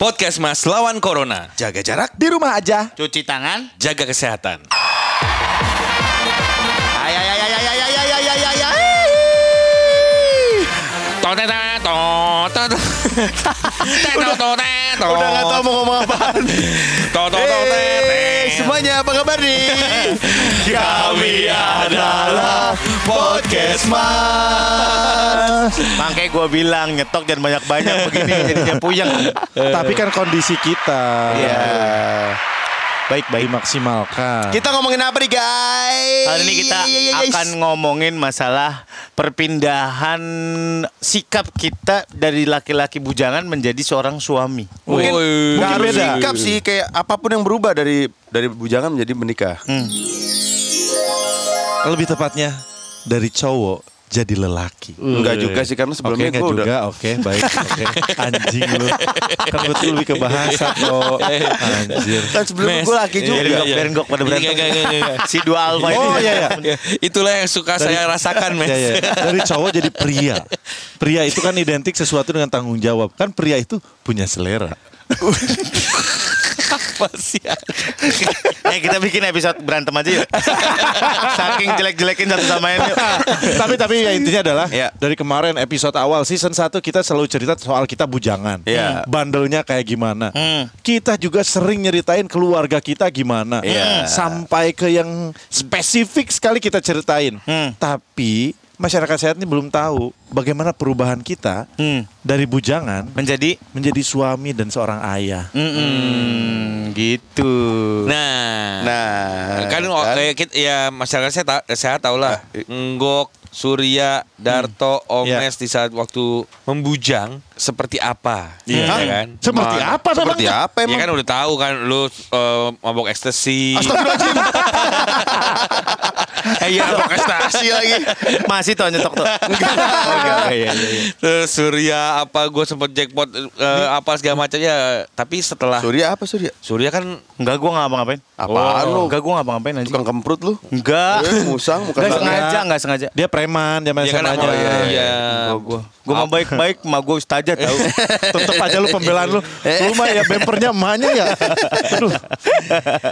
Podcast Mas lawan Corona. Jaga jarak di rumah aja. Cuci tangan. Jaga kesehatan. Ay, ay, ay, ay, ay, ay, ay, ay, ay, ay, ay. Toteta, totot. Tetot, totetot. Udah gak tau mau ngomong apaan. Totet. Semuanya apa kabar nih? Kami adalah Podcast Mas. Makanya gue bilang nyetok jangan banyak-banyak begini jadinya puyeng. Tapi kan kondisi kita Iya. Baik, baik. dimaksimalkan. Kita ngomongin apa nih guys? Hari ini kita akan ngomongin masalah perpindahan sikap kita dari laki-laki bujangan menjadi seorang suami. Mungkin, nggak harus beda. sikap sih kayak apa pun yang berubah dari dari bujangan menjadi menikah. lebih tepatnya dari cowok jadi lelaki. Enggak juga sih karena sebelumnya enggak gue udah juga. Oke, baik. Oke. Anjing lu. Kan gue tuh lebih ke bahasa kok. Anjir. kan sebelumnya gue laki Iya, juga. Berenggok, iya. berenggok pada Enggak, berantem. enggak, enggak, enggak. Si dua alfa ini. Oh iya ya. Ya, Itulah yang suka saya rasakan, Mes. Ya, ya. Dari cowok jadi pria. Pria itu kan identik sesuatu dengan tanggung jawab. Kan pria itu punya selera. Apa sih? Eh kita bikin episode berantem aja yuk. Saking jelek-jelekin satu sama lain yuk. tapi tapi ya intinya adalah Ya. dari kemarin episode awal season 1 kita selalu cerita soal kita bujangan. Ya. Bandelnya kayak gimana. Hmm. Kita juga sering nyeritain keluarga kita gimana. Ya. Sampai ke yang spesifik sekali kita ceritain. Hmm. Tapi masyarakat sehat ini belum tahu bagaimana perubahan kita Hmm. dari bujangan Menjadi menjadi suami dan seorang ayah. Mm-mm, gitu. Nah, Nah, kan, oh, kayak kita, ya masyarakat saya ta- saya tahu lah. Enggok, Surya, Darto, Omes di saat waktu membujang seperti apa, Iya. ya kan? Seperti apa Seperti namanya? apa Ya emang? kan udah tahu kan lu eh, mabok ekstasi. Eh, iya ekstasi lagi. Masih tuh nyetok tuh. Oke, iya, iya, iya. Terus Surya apa gue sempet jackpot eh, apa segala macam ya. Tapi setelah Surya apa Surya? Surya kan Enggak, gue gak ngapa-ngapain. Apaan lu? Enggak, gue gak ngapa-ngapain aja. Tukang kemprut lu? Enggak. Eh, musang bukan Enggak sengaja, enggak sengaja. Dia preman, dia main ya kan SMA-nya. apa ya, ya. Gue gue mau baik-baik, mah gue ustazah tau. Tetep aja lu pembelaan lu. Lu mah ya bempernya emaknya ya. Aduh.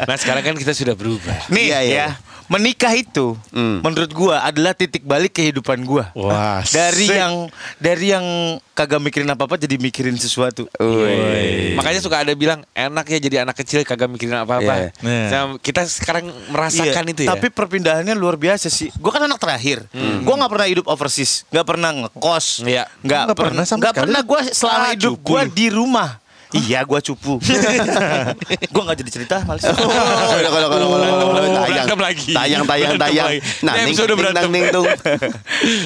Nah sekarang kan kita sudah berubah. Nih Iya, iya. ya, menikah itu Hmm. menurut gua adalah titik balik kehidupan gua. Wah, Dari sik. yang dari yang kagak mikirin apa-apa jadi mikirin sesuatu. Woi. Makanya suka ada bilang enak ya jadi anak kecil kagak mikirin apa-apa. Iya. Nah. Nah, kita sekarang merasakan Iya, itu ya. Tapi perpindahannya luar biasa sih. Gua kan anak terakhir. Gua nggak pernah hidup overseas, nggak pernah ngekos, Iya. nggak Nggak pernah pernah, sama nggak sekali. pernah. Gua selama Ah, hidup gua di rumah. Iya, gua cupu. gua nggak jadi cerita, males. Oh, udah, udah, udah, tayang. Lagi. Tayang, tayang, tayang. Nah, Ini ning, berantem. ning, tung.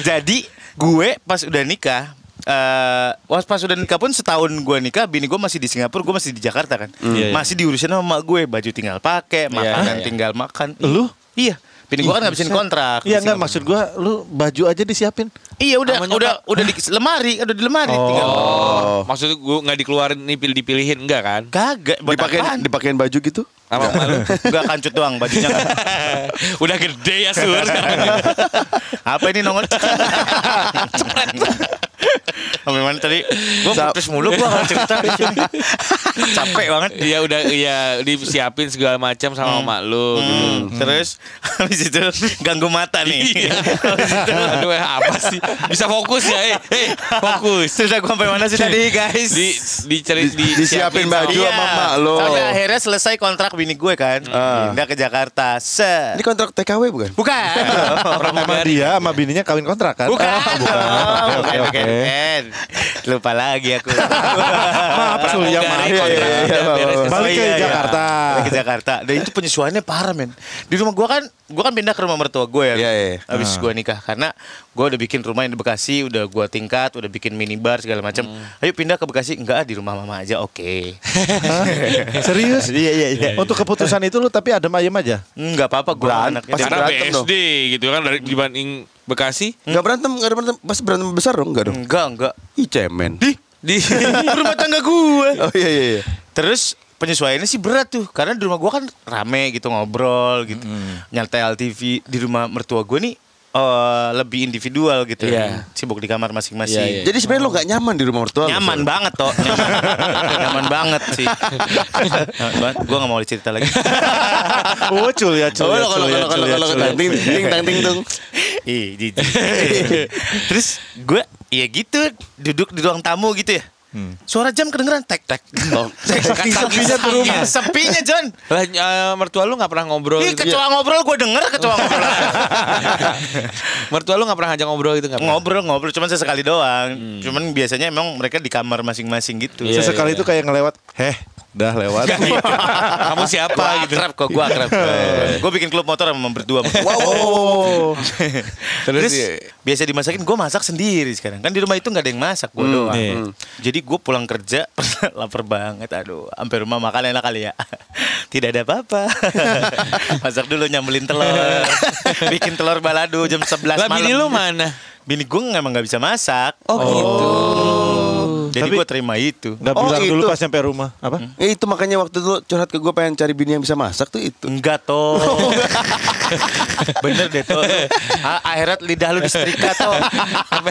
Jadi gue pas udah nikah eh was pas udah nikah pun setahun gue nikah, bini gue masih di Singapura, gue masih di Jakarta kan, Iya, iya. masih diurusin sama emak gue, baju tinggal pakai, makanan iya. tinggal makan. Lu? Iya, bini gue kan ngabisin kontrak. Iya enggak maksud gua lu baju aja disiapin. Iya udah, Sama udah, udah di lemari, udah di lemari, tinggal. Oh, maksudnya gue nggak dikeluarin nipil dipilihin enggak kan? Kagak, Dipakein, apaan? dipakein baju gitu? Sama malu. Enggak kancut doang bajunya. kan. Udah gede ya sur. Apa ini nongol? Sampai mana tadi? Gue Sa- putus mulu gue kalau cerita di sini. Capek banget. Iya udah ya disiapin segala macam sama Hmm. mak lu gitu. Terus habis itu ganggu mata nih. Iya. Aduh apa sih? Bisa fokus ya, eh, eh fokus. Terus aku sampai mana sih tadi guys? Di dicari di, Disiapin baju sama- sama mak lo. Sampai akhirnya selesai kontrak bini gue kan. Ah. Pindah ke Jakarta. Se. Ini kontrak TKW bukan? Bukan. Sama dia sama bininya kawin kontrak kan? Bukan. Ah, bukan. Oke, oke, bukan. Lupa lagi aku. Maaf Sul ya maaf. Iya, iya, iya. Balik ke Oh. Jakarta. Balik ke Jakarta. Dan itu penyesuaiannya parah men. Di rumah gua kan, gua kan pindah ke rumah mertua gue ya. Iya, iya. Habis gua nikah karena gua udah bikin rumah yang di Bekasi, udah gua tingkat, udah bikin minibar segala macam. Ayo pindah ke Bekasi. Enggak, di rumah mama aja. Oke. Serius? Iya, iya, iya. Untuk keputusan itu lu tapi adem ayem aja. Enggak apa-apa anaknya. pasti Karena berantem. BSD gitu kan dari dibanding Bekasi Enggak berantem, enggak ada berantem. Pas berantem besar dong, enggak dong. Enggak, enggak. Ih, cemen. di rumah tangga gue. Oh iya iya iya. Terus penyesuaiannya sih berat tuh karena di rumah gua kan rame gitu ngobrol gitu nyantai TV di rumah mertua gue nih eh, lebih individual gitu. Iya. Sibuk di kamar masing-masing. Iya, iya. Jadi sebenarnya lo gak nyaman di rumah mertua lo, Nyaman Sol? banget toh Nyaman, Nyaman banget sih. Gue gak mau cerita lagi Oh, cul ya, cul Oh, ya, lo kalau cul ya, kalau cul kalau ya, kalau cul ya. ting ting tang ting tung. Ih, jijik. Terus gue ya gitu duduk di ruang tamu gitu ya. Suara jam kedengeran tek tek. Oh, sepinya tuh rumah. Sepinya John. Lah eh, mertua lu nggak pernah ngobrol Ih, gitu. kecoa ngobrol gue denger kecoa ngobrol. mertua lu nggak pernah ngajak ngobrol gitu nggak pernah? ngobrol ngobrol cuman sesekali doang. Cuman biasanya emang mereka di kamar masing-masing gitu. Iya, Sesekali iya. itu kayak ngelewat, heh, dah lewat. Kamu siapa Gua gitu? akrab kok, gue akrab. gue bikin klub motor sama berdua. Oh, Terus, Terus biasa dimasakin gue masak sendiri sekarang kan di rumah itu nggak ada yang masak gue doang. iya. Hmm. Jadi gue pulang kerja lapar banget aduh sampai rumah makan enak kali ya. Tidak ada apa-apa. masak dulu nyambelin telur. bikin telur balado jam 11 lah malam. bini lu mana? Bini gue emang nggak bisa masak. Oh, gitu. Jadi Tapi- gue terima itu. nggak Oh, bilang dulu itu. pas nyampe rumah. Apa? Eh, itu makanya waktu itu lo curhat ke gue pengen cari bini yang bisa masak tuh itu. Enggak toh Bener deh toh Akhirat lidah lu disetrika toh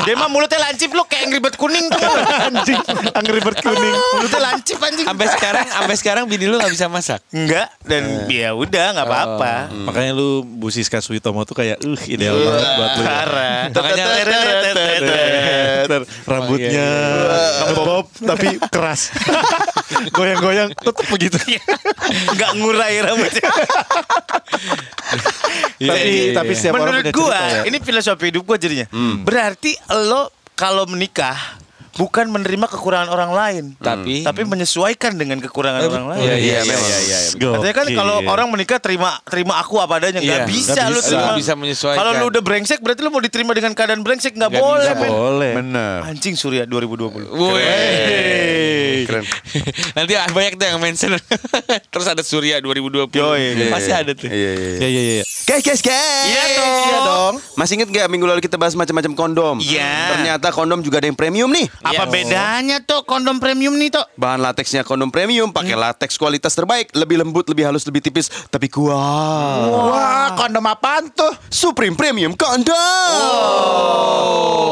Dia mah mulutnya lancip lu kayak Angry Bird kuning tuh Anjing, Angry Bird kuning. Mulutnya lancip anjing Sampai sekarang, sampai sekarang bini lu nggak bisa masak. Enggak Dan ya udah nggak apa-apa Makanya lu Bu Siska Suitomo tuh kayak, uh ideal banget buat lu. ya. Makanya Ter- Rambutnya ngebob tapi keras. Goyang-goyang tetep begitu. Enggak ngurai rambutnya tapi iya, tapi iya. setiap orang Menurut gua cerita ya. Ini filosofi hidup gua jadinya Berarti lo kalau menikah Bukan menerima kekurangan orang lain Tapi- Tapi menyesuaikan dengan kekurangan orang lain Iya, iya, memang. iya, iya. Katanya kan Gokil. kalau orang menikah terima terima aku apa adanya nggak Iya, bisa nggak lu bisa. terima. Nggak bisa menyesuaikan. Kalau lu udah brengsek berarti lu mau diterima dengan keadaan brengsek nggak boleh. bisa. men. boleh. Bener. Anjing Surya 2020. Woi. Keren. Nanti banyak tuh yang mention. Terus ada Surya 2020. Yoi. Pasti ada tuh. Iya, iya, iya. Iya iya iya. Guys, guys, guys. Iya dong. Iya dong. Masih inget gak minggu lalu kita bahas macam-macam kondom? Iya. Ternyata kondom juga ada yang premium nih. Apa Iya. bedanya tuh kondom premium nih tuh? Bahan lateksnya kondom premium, pakai lateks kualitas terbaik, lebih lembut, lebih halus, lebih tipis, tapi kuat. Wah, kondom apaan tuh? Supreme Premium Kondom.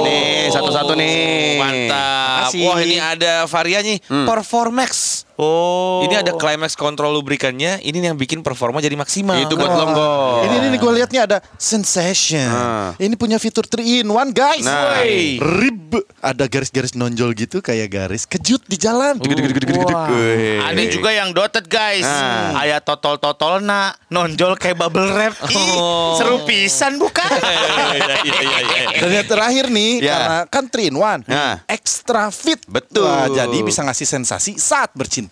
Nih, satu-satu nih. Mantap. Wah ini ada variannya Performax. Oh. Ini ada climax control lubrikannya. Ini yang bikin performa jadi maksimal. Itu buat longgong. Ini ini gue liatnya ada sensation. Ah. Ini punya fitur 3 in 1 guys. Nah. Woi. Rib. Ada garis-garis nonjol gitu kayak garis kejut di jalan. Wah. Wih. Ada juga yang dotted guys. Ah. Ayat totol-totol nak nonjol kayak bubble wrap. Ih, Oh. seru pisan bukan? Iya, iya, iya, iya. Dan yang terakhir nih, Ya. karena kan 3 in 1, Nah. extra fit. Betul. Wah, jadi bisa ngasih sensasi saat bercinta.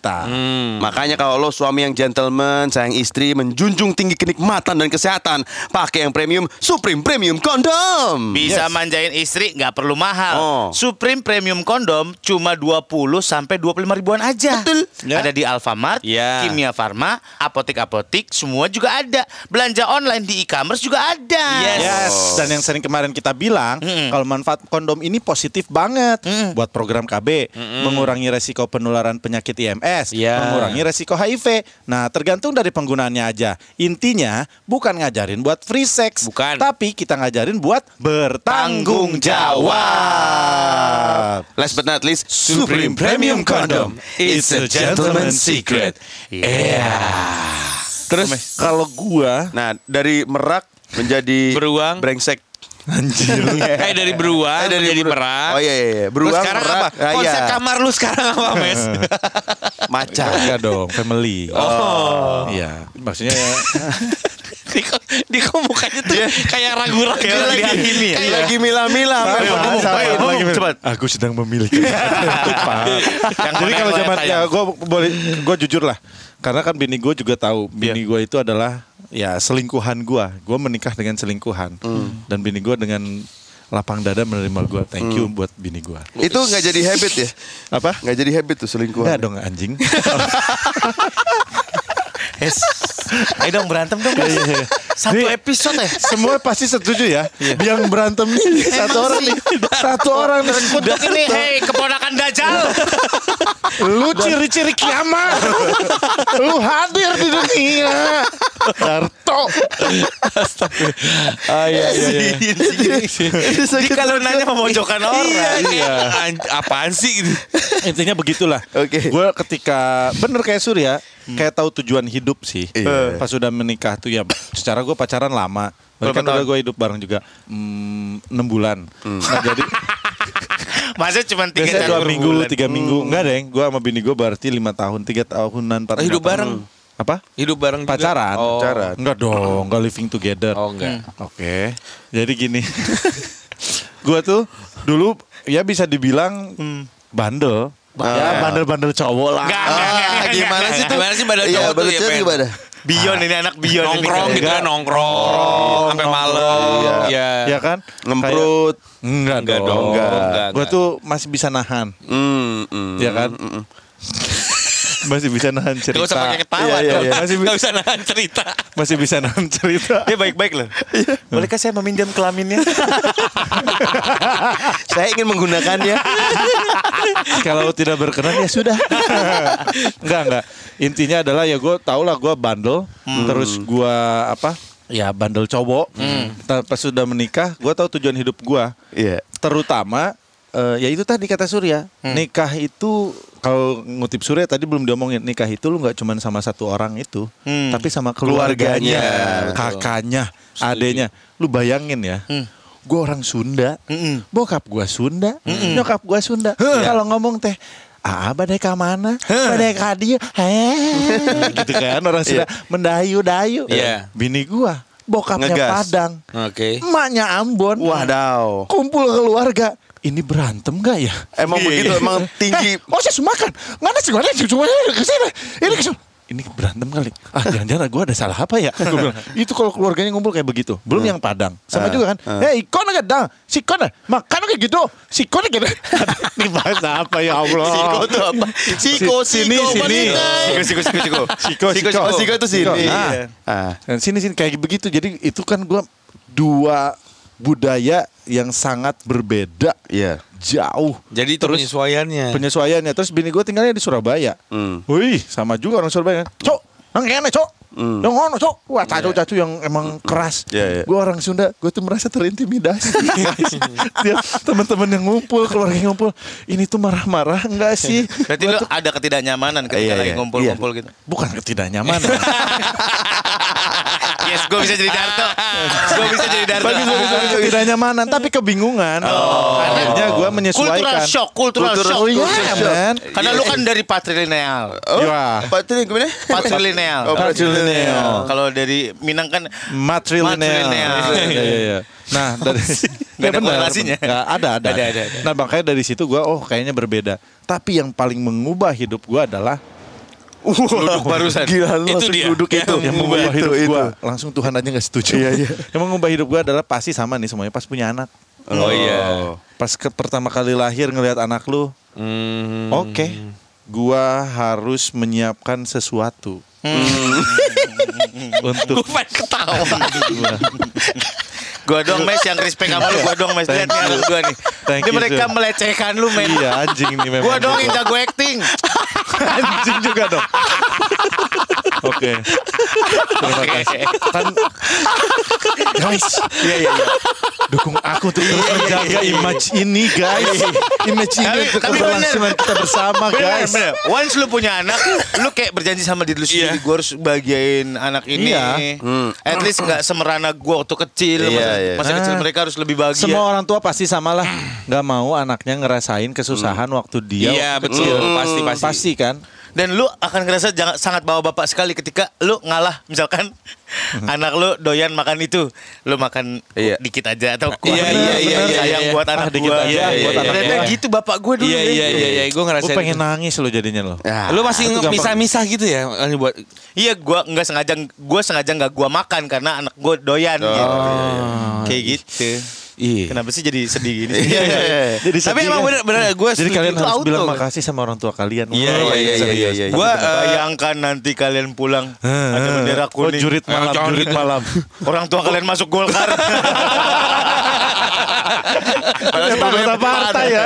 Makanya kalau lo suami yang gentleman, sayang istri, menjunjung tinggi kenikmatan dan kesehatan, pakai yang premium Supreme Premium Kondom. Bisa manjain istri nggak perlu mahal. Oh. Supreme Premium Kondom cuma 20 sampai 25 ribuan aja. Betul. Ya. Ada di Alfamart, Ya. Kimia Farma, apotek-apotek, semua juga ada. Belanja online di e-commerce juga ada. Yes. Yes, dan yang sering kemarin kita bilang, kalau manfaat kondom ini positif banget buat program KB, mengurangi resiko penularan penyakit IMS, Iya. mengurangi resiko HIV. Nah, tergantung dari penggunaannya aja. Intinya bukan ngajarin buat free sex, Bukan. tapi kita ngajarin buat bertanggung jawab. Last but not least, Supreme Premium Condom. It's a gentleman's secret. Terus Kalau gua Nah, dari merak menjadi Beruang. brengsek. Anjir. Eh dari beruang Eh, dari jadi beru- merak. Oh iya iya, iya. Terus beruang sekarang merak. apa? Ah, Konsep iya. kamar lu sekarang apa, Mes? Macan. Enggak dong, family. Oh. Iya, maksudnya ya. Diko, Diko mukanya tuh kayak ragu-ragu Kayak lagi lagi. ini ya. Kayak lagi milah-milah. Oh, cepat. Aku sedang. Yang Jadi kalau zaman ya gue boleh gue jujur lah. Karena kan bini gue juga tahu bini gue itu adalah ya selingkuhan gue. Gue menikah dengan selingkuhan dan bini gue dengan lapang dada menerima gue. Thank you buat bini gue. Itu nggak jadi habit ya? Apa? Nggak jadi habit tuh selingkuhan. Enggak dong anjing. Yes. Ayo dong berantem dong. Mas. Satu Nih, episode ya. Semua pasti setuju ya. Yang berantem nih satu orang nih. Satu orang nih. Untuk ini, hei keponakan Dajjal. Lu ciri-ciri kiamat. Lu hadir di dunia. Darto. Ah iya iya. Jadi kalau nanya memojokkan orang. Iya. An- Apaan sih gitu? Intinya begitulah. Oke. Gue ketika bener kayak Surya, kayak tahu tujuan hidup sih. Iya. Pas sudah menikah tuh ya, secara gue pacaran lama. Kan udah gue hidup bareng juga Hmm, enam bulan. Nah jadi Masa cuma tiga tahun dua minggu, tiga minggu. Enggak deng, gue sama bini gue berarti lima tahun, tiga tahunan, empat Oh, hidup tahun. bareng? Apa? Hidup bareng juga? Pacaran. Oh. Pacaran. Enggak dong, enggak living together. Oh enggak. Oke. Jadi gini. gua tuh dulu ya bisa dibilang bandel. Ya bandel-bandel cowok lah. Enggak, enggak, enggak, Ah, enggak, gimana enggak, sih tuh? Gimana sih badal Iya, cowok tuh ya, cowok Pen? gimana? Bion ini anak Bion ini. Nongkrong gitu kan nongkrong sampai malam. Iya. Ya kan? Ngemprut. Enggak, Enggak dong. Enggak. enggak, Gua enggak. tuh masih bisa nahan, Hmm, hmm, ya kan? hmm, hmm. Masih bisa nahan cerita. Gak usah pakai ketawa Iya, iya, iya. Masih, Gak usah nahan cerita. masih bisa nahan cerita. Dia baik-baik loh. Bolehkah saya meminjam kelaminnya? Saya ingin menggunakannya. Kalau tidak berkenan ya sudah. enggak enggak. Intinya adalah ya gue tau lah gue bandel. Terus gue apa? Ya bandel cowok. Ta- Pas sudah menikah, gue tahu tujuan hidup gue. Iya. Terutama eh, ya itu tadi kata Surya, nikah itu kalau ngutip Surya tadi belum diomongin nikah itu lu nggak cuma sama satu orang itu, Hmm. tapi sama keluarganya, Keluarganya, kakaknya, adenya. Lu bayangin ya. Gue orang Sunda, Mm-mm. bokap gue Sunda, nyokap gue Sunda. Kalau ngomong teh, ah badai ka mana? Badai ka dia. Gitu kan orang Sunda mendayu-dayu. Iya. Bini gue bokapnya Ngegas. Padang, Oke. emaknya Ambon. Wadaw. Kumpul keluarga. Ini berantem gak ya? Emang begitu, emang tinggi. Eh, oh saya sumakan. Ada sih, sih. Semuanya ke sini. Ini ke sini. Ini berantem kali. Ah jangan-jangan gue ada salah apa ya? Gua bilang, itu kalau keluarganya ngumpul kayak begitu. Belum yang Padang. Sama Ah, juga kan. ah. Eh ikon aja dang. Si kon makan kayak gitu. Si kon kayak gitu. Ini bahasa apa ya Allah? Siko tuh apa? Siko, Sini, siko, sini. Siko, siko, siko, siko. Siko, siko. Oh, siko itu sini. Nah, Ah. Dan sini sini kayak begitu. Jadi itu kan gua dua budaya yang sangat berbeda, Iya. jauh. Jadi itu penyesuaiannya. penyesuaiannya. Terus bini gue tinggalnya di Surabaya. Hmm. Wih, sama juga orang Surabaya. Cok, nang kene cok. Hmm. Yang ngono cok. Wah, cacu-cacu yang emang keras. Iya, iya. Gue orang Sunda, gue tuh merasa terintimidasi. Teman-teman yang ngumpul, keluarga yang ngumpul, ini tuh marah-marah enggak sih? Berarti lu ada ketidaknyamanan ketika Iya, lagi iya. ngumpul-ngumpul gitu. Bukan ketidaknyamanan. Yes, gue bisa jadi Darto. Gue bisa jadi Darto. Bagi gue bukan ketidaknyamanan, tapi kebingungan. Akhirnya gue Kultural menyesuaikan. shock, cultural, Kultural shock. Oh iya, shock. man. Karena lu kan dari patrilineal. Oh, Iya. Pak Tri gimana? Patrilineal. Oh, patrilineal. Kalau dari Minang kan Matrilineal. Matrilineal. Iya, iya, iya. Nah, dari Nggak ada Ya, benar, korelasinya? Nggak ada, ada, Ada, ada, ada. Nah, makanya dari situ gua oh kayaknya berbeda. Tapi yang paling mengubah hidup gua adalah duduk barusan. Gila lu Itu langsung dia. duduk itu. yang Itu, mengubah hidup itu. gua. Langsung Tuhan aja nggak setuju. Iya, iya. yang mengubah hidup gua adalah pasti sama nih semuanya pas punya anak. Oh iya. Pas ke, pertama kali lahir ngelihat anak lu, Hmm. oke, gua harus menyiapkan sesuatu. Untuk Gue pengen ketawa. Gua doang mes yang respect sama lu, gua doang mes lihat nih anak gua nih. Thank Ini you, mereka melecehkan lu men. iya anjing nih memang. Gua doang yang jago acting. Anjing juga dong. Oke. Terima kasih. Kan guys, Iya iya iya. dukung aku untuk terus menjaga image ini guys. Image ini untuk keberlangsungan kita bersama guys. bener. Once lu punya anak, lu kayak berjanji sama diri lu sendiri, Iya. gue harus bagiain anak ini. Iya. Hmm. At least nggak semerana gue waktu kecil. Iya, masa, iya. masa kecil Ah. mereka harus lebih bahagia. Semua orang tua pasti samalah nggak mau anaknya ngerasain kesusahan waktu dia Iya waktu betul. kecil. Pasti pasti. Pasti kan? Dan lu akan ngerasa jangan sangat bawa bapak sekali ketika lu ngalah. Misalkan anak lu doyan makan itu, lu makan Iya. dikit aja atau Iya, iya, iya, iya, sayang iya. buat Ah, anak dikit gua. aja Iya, buat iya, anak Ternyata gua. gitu bapak gue dulu. Iya iya iya iya. Gue Gue ngerasain. pengen itu. nangis lo jadinya lo. Ya. Lu masih misah-misah gitu ya ini buat Iya, gua nggak sengaja gua sengaja nggak gua makan karena anak gua doyan gitu. Kayak gitu. Iya. Kenapa sih jadi sedih gini? Iya, iya, iya. Jadi Tapi sedih emang kan? bener bener gue Jadi kalian Itu harus auto, bilang kan? makasih sama orang tua kalian. Iya, Oh, iya, iya, iya, iya, iya. Gua eh, Bayangkan nanti kalian pulang ada bendera Oh, kuning. jurit malam, jurit malam. Orang tua kalian masuk Golkar. Kata partai ya.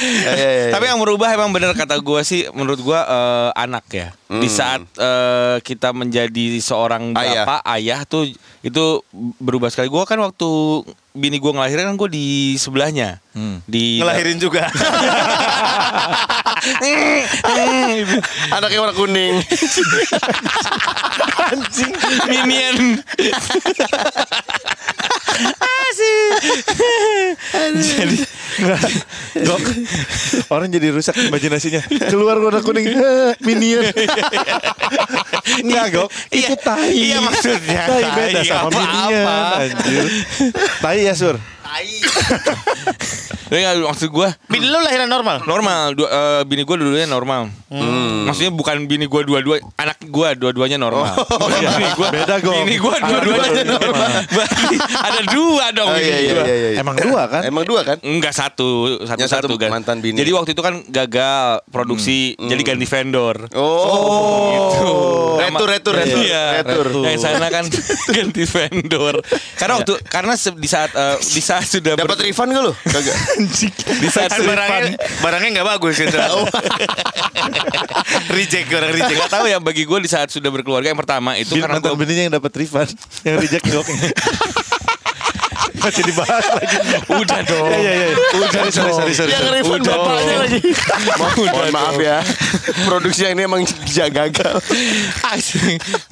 Iya, iya, iya. Tapi yang merubah emang bener kata gue sih menurut gue eh, anak ya. Di saat eh, kita menjadi seorang Ayah. bapak, ayah, tuh itu berubah sekali. Gua kan waktu bini gua ngelahirin kan gue di sebelahnya. Di Ngelahirin juga. Anaknya warna kuning. anjing minion. Jadi Gok, orang jadi rusak imajinasinya. Keluar warna kuning, eh, minion. Enggak, Gok. Itu tai. Iya, maksudnya Tai tai, beda sama minion. Anjir. Tai ya, Sur. Tapi nggak, maksud gue Bini lu lahiran normal. normal. Dua, eh, bini gue dua-duanya normal. Maksudnya bukan bini gue dua-dua, anak gue dua-duanya normal. Bukan bini gua, Beda, Gok. Bini gue dua-duanya normal. Berarti ada dua dong. Oh, iya, bini iya, gua. iya, iya. Emang dua kan? Emang dua kan? Enggak satu, satu Yang satu satu, kan. mantan bini. Jadi waktu itu kan gagal produksi, jadi ganti vendor. Oh. Gitu. Retur, retur, Sama- retur. Iya, Retur. Yang sana kan ganti vendor. Karena waktu karena di saat eh, di saat sudah ber- Dapat refund gak lu? Kagak. di saat barangnya, barangnya nggak bagus itu. reject orang reject. Gak tahu ya bagi gue di saat sudah berkeluarga yang pertama itu Bin, karena gue bininya yang dapat refund, yang reject Gok. Masih dibahas lagi. udah dong. Iya, iya, iya. Sorry, sorry, sorry, sorry. Yang refund Udah bapaknya dong. lagi. Mohon maaf ya. Produksi yang ini emang gagal.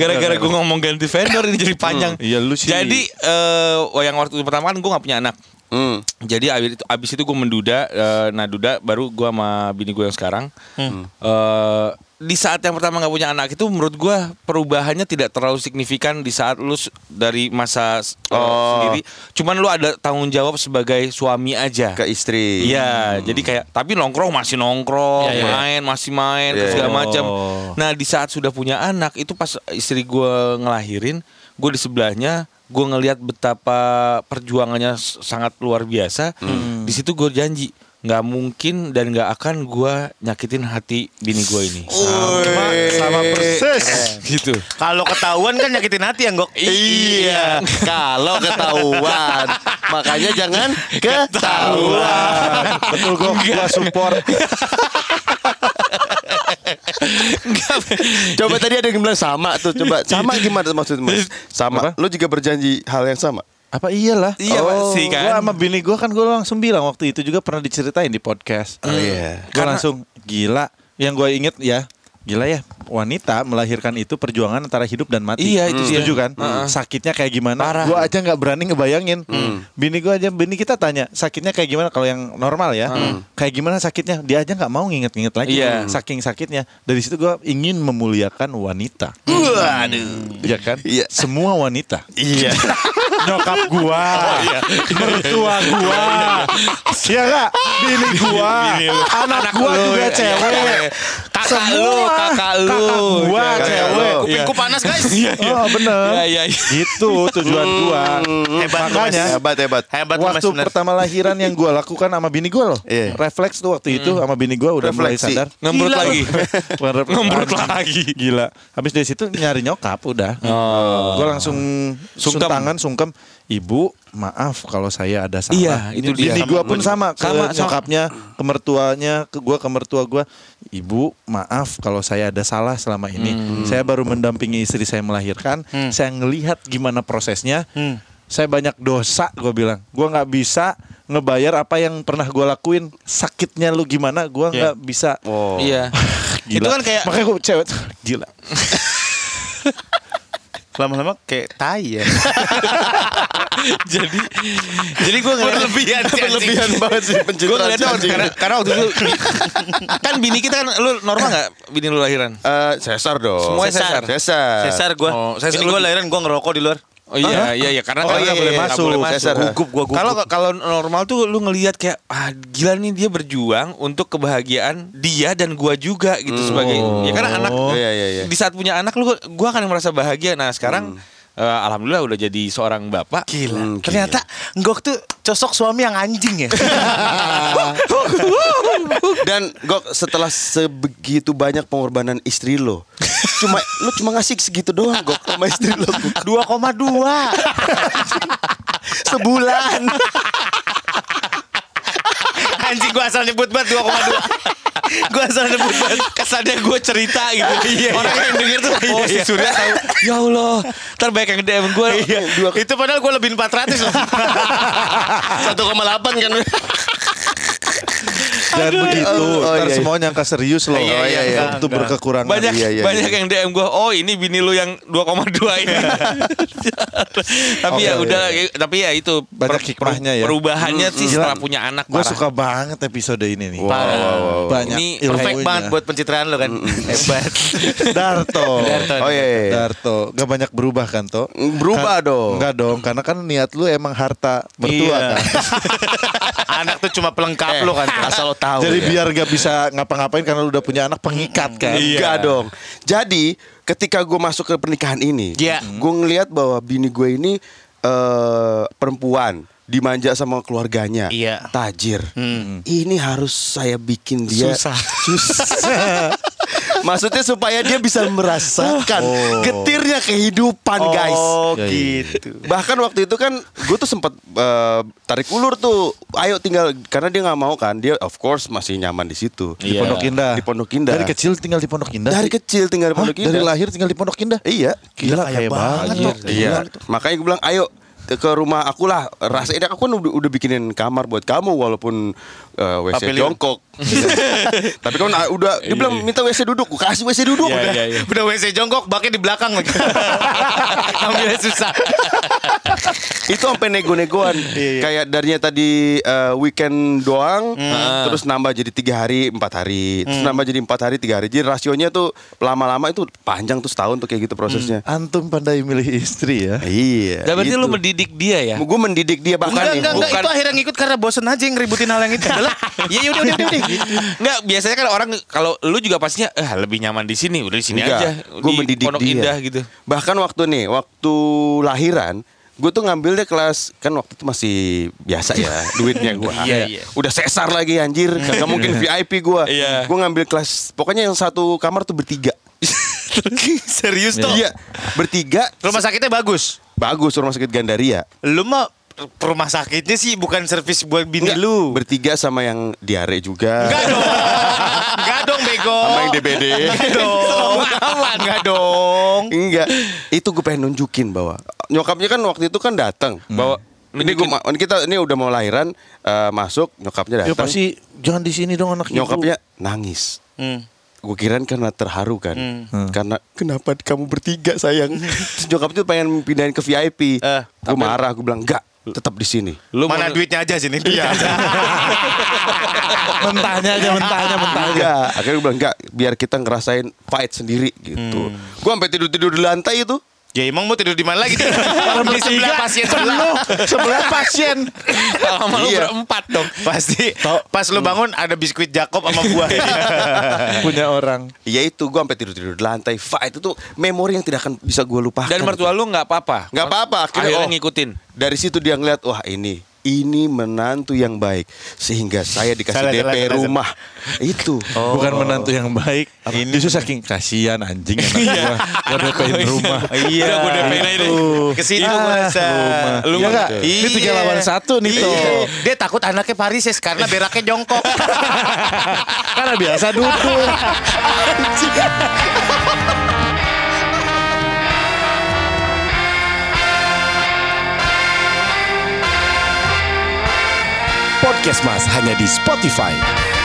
Gara-gara gue ngomong ganti vendor ini jadi panjang. Iya, lu sih. Jadi eh, yang waktu pertama kan gue gak punya anak. Hmm. Jadi abis itu, abis itu gue menduda, eh, nah duda baru gue sama bini gue yang sekarang. Eh, di saat yang pertama nggak punya anak itu menurut gue perubahannya tidak terlalu signifikan di saat lu dari masa eh, Oh. sendiri. Cuman lu ada tanggung jawab sebagai suami aja. Ke istri. Iya, jadi kayak tapi nongkrong masih nongkrong, Iya, iya. main masih main, Iya, segala iya. macam. Oh. Nah di saat sudah punya anak itu pas istri gue ngelahirin, gue di sebelahnya, gue ngelihat betapa perjuangannya sangat luar biasa. Di situ gue janji nggak mungkin dan nggak akan gue nyakitin hati bini gue ini. Sama, sama persis. Gitu. Kalau ketahuan kan nyakitin hati ya, Gok. Iya, kalau ketahuan. Makanya jangan ketahuan. Betul Gok, gua support. Coba tadi ada yang bilang sama tuh. Coba sama gimana maksudnya? Mas? Sama. Apa? Lu juga berjanji hal yang sama. Apa iyalah? Iya, pasti kan. Gua sama bini gua kan gua langsung bilang waktu itu juga pernah diceritain di podcast. Oh, iya. Karena- langsung gila. Yang gua inget ya, gila ya. Wanita melahirkan itu perjuangan antara hidup dan mati. Iya, itu dia. Setuju kan? Heeh. Sakitnya kayak gimana? Parah. Gua aja nggak berani ngebayangin. Bini gua aja, bini kita tanya sakitnya kayak gimana kalau yang normal ya? Kayak gimana sakitnya? Dia aja nggak mau nginget-nginget lagi. Iya. Saking sakitnya. Dari situ gua ingin memuliakan wanita. Waduh. Iya kan? Iya. Semua wanita. Iya. Nyokap gua, mertua gua, Iya gak? Bini gua, anak gua juga iya, cewek. Iya. Kakak Semua. lu, kakak lu. Kakak gua Kakak cewek. lu. Kupingku panas, guys. Oh bener. Iya, iya, iya. Gitu tujuan gua. Hebat lu, Makanya. Hebat hebat. Hebat waktu pertama lahiran yang gua lakukan sama bini gua loh. Iya. Refleks tuh waktu itu sama bini gua udah mulai sadar. Ngembrut lagi. Ngembrut lagi. Gila. Habis dari situ nyari nyokap udah. Oh. Gua langsung Sungkem. tangan sungkem. Ibu, maaf kalau saya ada salah. Iya, itu dia. Bini gua pun sama ke Sama, sama. nyokapnya, ke mertuanya, ke gua ke mertua gua. Ibu, maaf kalau saya ada salah selama ini. Hmm. Saya baru mendampingi istri saya melahirkan. Saya ngelihat gimana prosesnya. Saya banyak dosa, gua bilang. Gua nggak bisa ngebayar apa yang pernah gua lakuin. Sakitnya lu gimana? Gua nggak bisa. Oh. Iya. Gila. Itu kan kayak makanya gua cewek gila. Lama-lama kayak tai ya. jadi jadi gue ngeliat Berlebihan. Berlebihan banget sih gue pencitraan anjing. karena, karena waktu itu kan bini kita kan lu normal nggak bini lu lahiran Eh, Cesar dong. Semuanya Cesar. Cesar. Cesar gua. Oh, Cesar Ini lu gua di- lahiran gua ngerokok di luar. Oh iya iya iya karena Oh, kan iya, iya, boleh iya. masuk boleh. Gugup gua gugup. kalau kalau normal tuh lu ngelihat kayak ah gila nih dia berjuang untuk kebahagiaan dia dan gua juga gitu sebagai ya karena anak Oh. Iya, iya, iya. di saat punya anak lu gua akan merasa bahagia nah sekarang eh, alhamdulillah udah jadi seorang bapak Gila. Hmm, Ternyata Gok tuh cosok suami yang anjing ya. Dan Gok setelah sebegitu banyak pengorbanan istri lo, cuma lu cuma ngasih segitu doang Gok sama istri lo. Gok. 2,2 Sebulan. Anjing gua asal nyebut banget 2,2 Gue asal nebut banget. Kesannya gue cerita gitu. Orang yang denger tuh, oh si Surya tahu. Ya Allah, ntar banyak yang DM gue. Itu padahal gue lebih 400 loh. 1,8 kan. Dan begitu, Oh, oh, ntar iya, iya. semua nyangka serius loh. Iya, iya, iya. Itu berkekurangan. Banyak Iya, iya, banyak iya. yang DM gue, oh ini bini lu yang 2,2 ini. tapi ya Oke, udah, tapi ya itu Banyak hikmahnya ya. Perubahannya sih Gila. setelah punya anak Gue suka banget episode ini nih. Parah. Banyak Ini Perfect ilmunya. banget buat pencitraan lo kan. Hebat. Darto. Darto. Oh iya, iya. Darto. Gak banyak berubah kan, To? Berubah Kan- dong. Enggak dong, karena kan niat lu emang harta mertua Iya. kan. Anak tuh cuma pelengkap Eh, lo kan. asal lo tahu. Jadi ya. biar gak bisa ngapa-ngapain karena lu udah punya anak pengikat kan. Enggak dong. Jadi ketika gue masuk ke pernikahan ini, Iya. gue ngelihat bahwa bini gue ini eh perempuan dimanja sama keluarganya, Iya. tajir. Hmm. Ini harus saya bikin dia Susah. susah. Maksudnya supaya dia bisa merasakan Oh. getirnya kehidupan, guys. Oh Ya, iya. gitu. Bahkan waktu itu kan gue tuh sempat eh, tarik ulur tuh, ayo tinggal karena dia nggak mau kan, dia of course masih nyaman di situ. Di Iya. Pondok Indah. Di Pondok Indah. Dari kecil tinggal di Pondok Indah. Dari kecil tinggal di Hah? Pondok Indah. Dari lahir tinggal di Pondok Indah. Iya. Gila kaya banget. Iya. Makanya gue bilang ayo ke rumah aku lah rasain aku kan udah, udah bikinin kamar buat kamu walaupun uh, WC Pavilion. jongkok tapi kan ah, udah dia bilang minta WC duduk gue kasih WC duduk Iya, udah. iya, iya. Udah WC jongkok, baknya di belakang lagi. Ambilnya susah. itu sampai nego-negoan kayak darinya tadi uh, weekend doang terus nambah jadi tiga hari empat hari terus nambah jadi empat hari tiga hari jadi rasionya tuh lama-lama itu panjang tuh setahun tuh kayak gitu prosesnya Antum pandai milih istri ya. iya Dan berarti gitu. lu mendidik dia ya? gue mendidik dia bahkan Enggak, nih, enggak, enggak. bukan- Itu akhirnya ngikut karena bosen aja yang ngeributin hal yang itu. Iya, iya, udah, udah, udah. Enggak, biasanya kan orang kalau lu juga pastinya eh lebih nyaman di sini, udah di sini Enggak, aja. Gue di mendidik Pondok dia. Indah gitu. Bahkan waktu nih, waktu lahiran, gue tuh ngambilnya kelas kan waktu itu masih biasa ya duitnya gue. Iya, iya. Udah sesar lagi anjir, kagak mungkin VIP gue. Iya. Gue ngambil kelas, pokoknya yang satu kamar tuh bertiga. Serius tuh. Iya, bertiga. Rumah sakitnya bagus. Bagus rumah sakit Gandaria. Lu mah rumah sakitnya sih bukan servis buat bini Enggak, lu. Bertiga sama yang diare juga. Enggak dong. Enggak dong, bego. Sama yang DBD. Enggak dong. Enggak dong. Enggak, itu gue pengen nunjukin bahwa nyokapnya kan waktu itu kan datang bahwa ini gue kita ini udah mau lahiran eh, masuk nyokapnya Ya datang pasti jangan di sini dong anak ibu. nyokapnya nangis Hmm. gue kirain karena terharu kan Hmm. karena kenapa kamu bertiga sayang nyokap tuh pengen pindahin ke VIP Eh, gue marah gue bilang enggak tetap di sini Lu Mana mau- duitnya aja sini. Duitnya aja. mentahnya aja, mentahnya, mentahnya. enggak akhirnya gue bilang enggak biar kita ngerasain fight sendiri gitu gue sampai tidur tidur di lantai itu Ya emang mau tidur di mana lagi? Di sebelah pasien sebelah. Sebelah pasien. Lama lu Iya. berempat dong. Pasti pas lu bangun ada biskuit Jacob sama buah. Punya orang. ya itu gue sampai tidur tidur di lantai fight itu memori yang tidak akan bisa gue lupakan Dan mertua lu nggak apa-apa. Nggak apa-apa, akhirnya, Akhirnya oh. ngikutin. dari situ dia ngeliat wah ini ini menantu yang baik sehingga saya dikasih Salah, DP salah, salah, rumah itu Bukan menantu yang baik. Ini justru saking kasihan anjing anak gua. Gua DP-in rumah. Iya. Udah gua DP-in aja deh. Tuh. Ke situ Ah, gua rasa. rumah. Lu Iya mah nggak? gitu. Ini tiga Iya. lawan satu nih Iya. tuh. Dia takut anaknya varises karena beraknya jongkok. Karena biasa duduk. Podcast Mas hanya di Spotify.